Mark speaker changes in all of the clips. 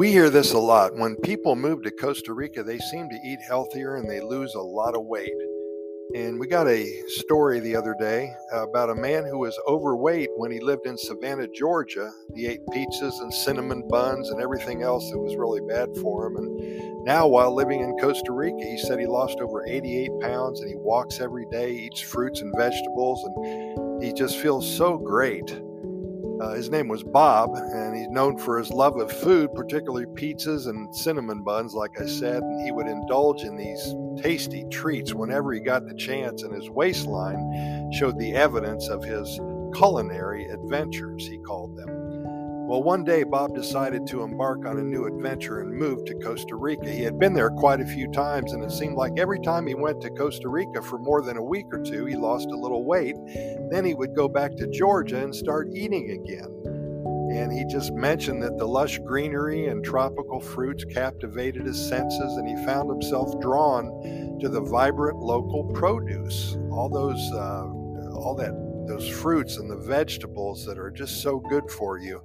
Speaker 1: We hear this a lot. When people move to Costa Rica, they seem to eat healthier and they lose a lot of weight. And we got a story the other day about a man who was overweight when he lived in Savannah, Georgia. He ate pizzas and cinnamon buns and everything else that was really bad for him. And now, while living in Costa Rica, he said he lost over 88 pounds and he walks every day, eats fruits and vegetables, and he just feels so great. Uh, his name was Bob, and he's known for his love of food, particularly pizzas and cinnamon buns, like I said. And he would indulge in these tasty treats whenever he got the chance, and his waistline showed the evidence of his culinary adventures, he called them. Well, one day Bob decided to embark on a new adventure and move to Costa Rica. He had been there quite a few times, and it seemed like every time he went to Costa Rica for more than a week or two, he lost a little weight. Then he would go back to Georgia and start eating again. And he just mentioned that the lush greenery and tropical fruits captivated his senses, and he found himself drawn to the vibrant local produce. All those, uh, all that those fruits and the vegetables that are just so good for you.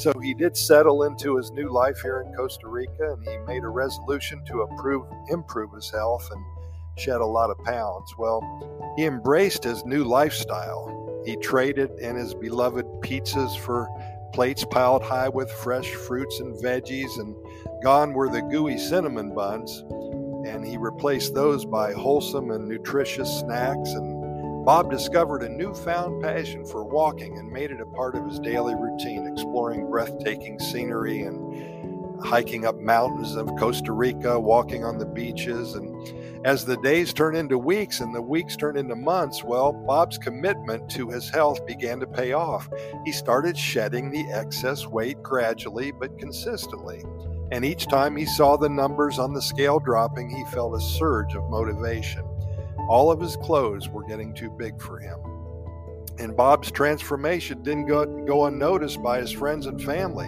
Speaker 1: So he did settle into his new life here in Costa Rica and he made a resolution to improve, improve his health and shed a lot of pounds. Well, he embraced his new lifestyle. He traded in his beloved pizzas for plates piled high with fresh fruits and veggies, and gone were the gooey cinnamon buns. And he replaced those by wholesome and nutritious snacks and Bob discovered a newfound passion for walking and made it a part of his daily routine, exploring breathtaking scenery and hiking up mountains of Costa Rica, walking on the beaches. And as the days turn into weeks and the weeks turn into months, well, Bob's commitment to his health began to pay off. He started shedding the excess weight gradually but consistently. And each time he saw the numbers on the scale dropping, he felt a surge of motivation. All of his clothes were getting too big for him. And Bob's transformation didn't go, go unnoticed by his friends and family.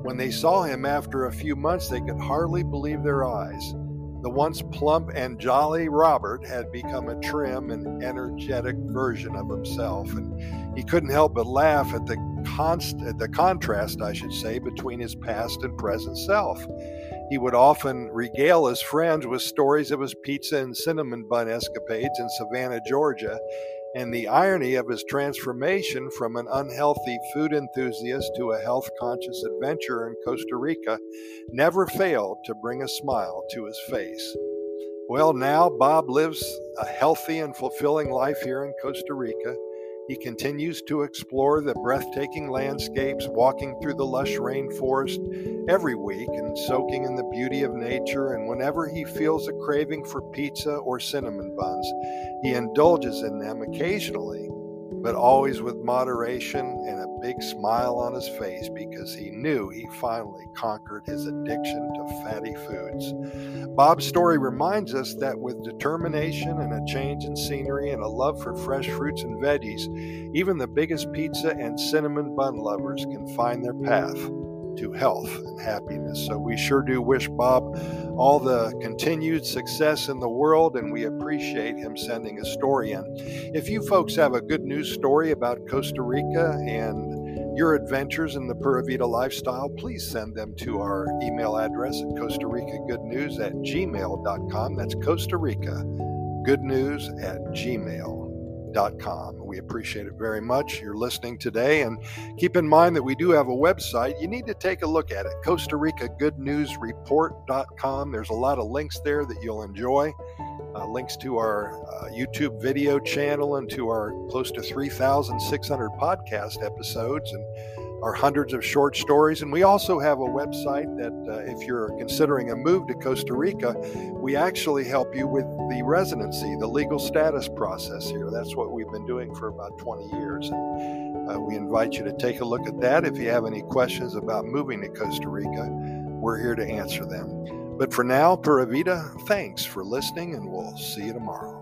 Speaker 1: When they saw him after a few months, they could hardly believe their eyes. The once plump and jolly Robert had become a trim and energetic version of himself, and he couldn't help but laugh at the const- at the contrast, I should say, between his past and present self. He would often regale his friends with stories of his pizza and cinnamon bun escapades in Savannah, Georgia, and the irony of his transformation from an unhealthy food enthusiast to a health conscious adventurer in Costa Rica never failed to bring a smile to his face. Well, now Bob lives a healthy and fulfilling life here in Costa Rica. He continues to explore the breathtaking landscapes, walking through the lush rainforest every week and soaking in the beauty of nature. And whenever he feels a craving for pizza or cinnamon buns, he indulges in them occasionally but always with moderation and a big smile on his face because he knew he finally conquered his addiction to fatty foods. Bob's story reminds us that with determination and a change in scenery and a love for fresh fruits and veggies, even the biggest pizza and cinnamon bun lovers can find their path to health and happiness. So we sure do wish Bob all the continued success in the world, and we appreciate him sending a story in. If you folks have a good news story about Costa Rica and your adventures in the Pura Vida lifestyle, please send them to our email address at Costa Rica Good News at gmail.com. That's Costa Rica Good News at gmail We appreciate it very much. You're listening today, and keep in mind that we do have a website. You need to take a look at it Costa Rica Good News Report.com. There's a lot of links there that you'll enjoy. Uh, links to our uh, YouTube video channel and to our close to 3,600 podcast episodes and our hundreds of short stories. And we also have a website that, uh, if you're considering a move to Costa Rica, we actually help you with the residency, the legal status process here. That's what we've been doing for about 20 years. And uh, we invite you to take a look at that. If you have any questions about moving to Costa Rica, we're here to answer them. But for now, Pura Vida, thanks for listening, and we'll see you tomorrow.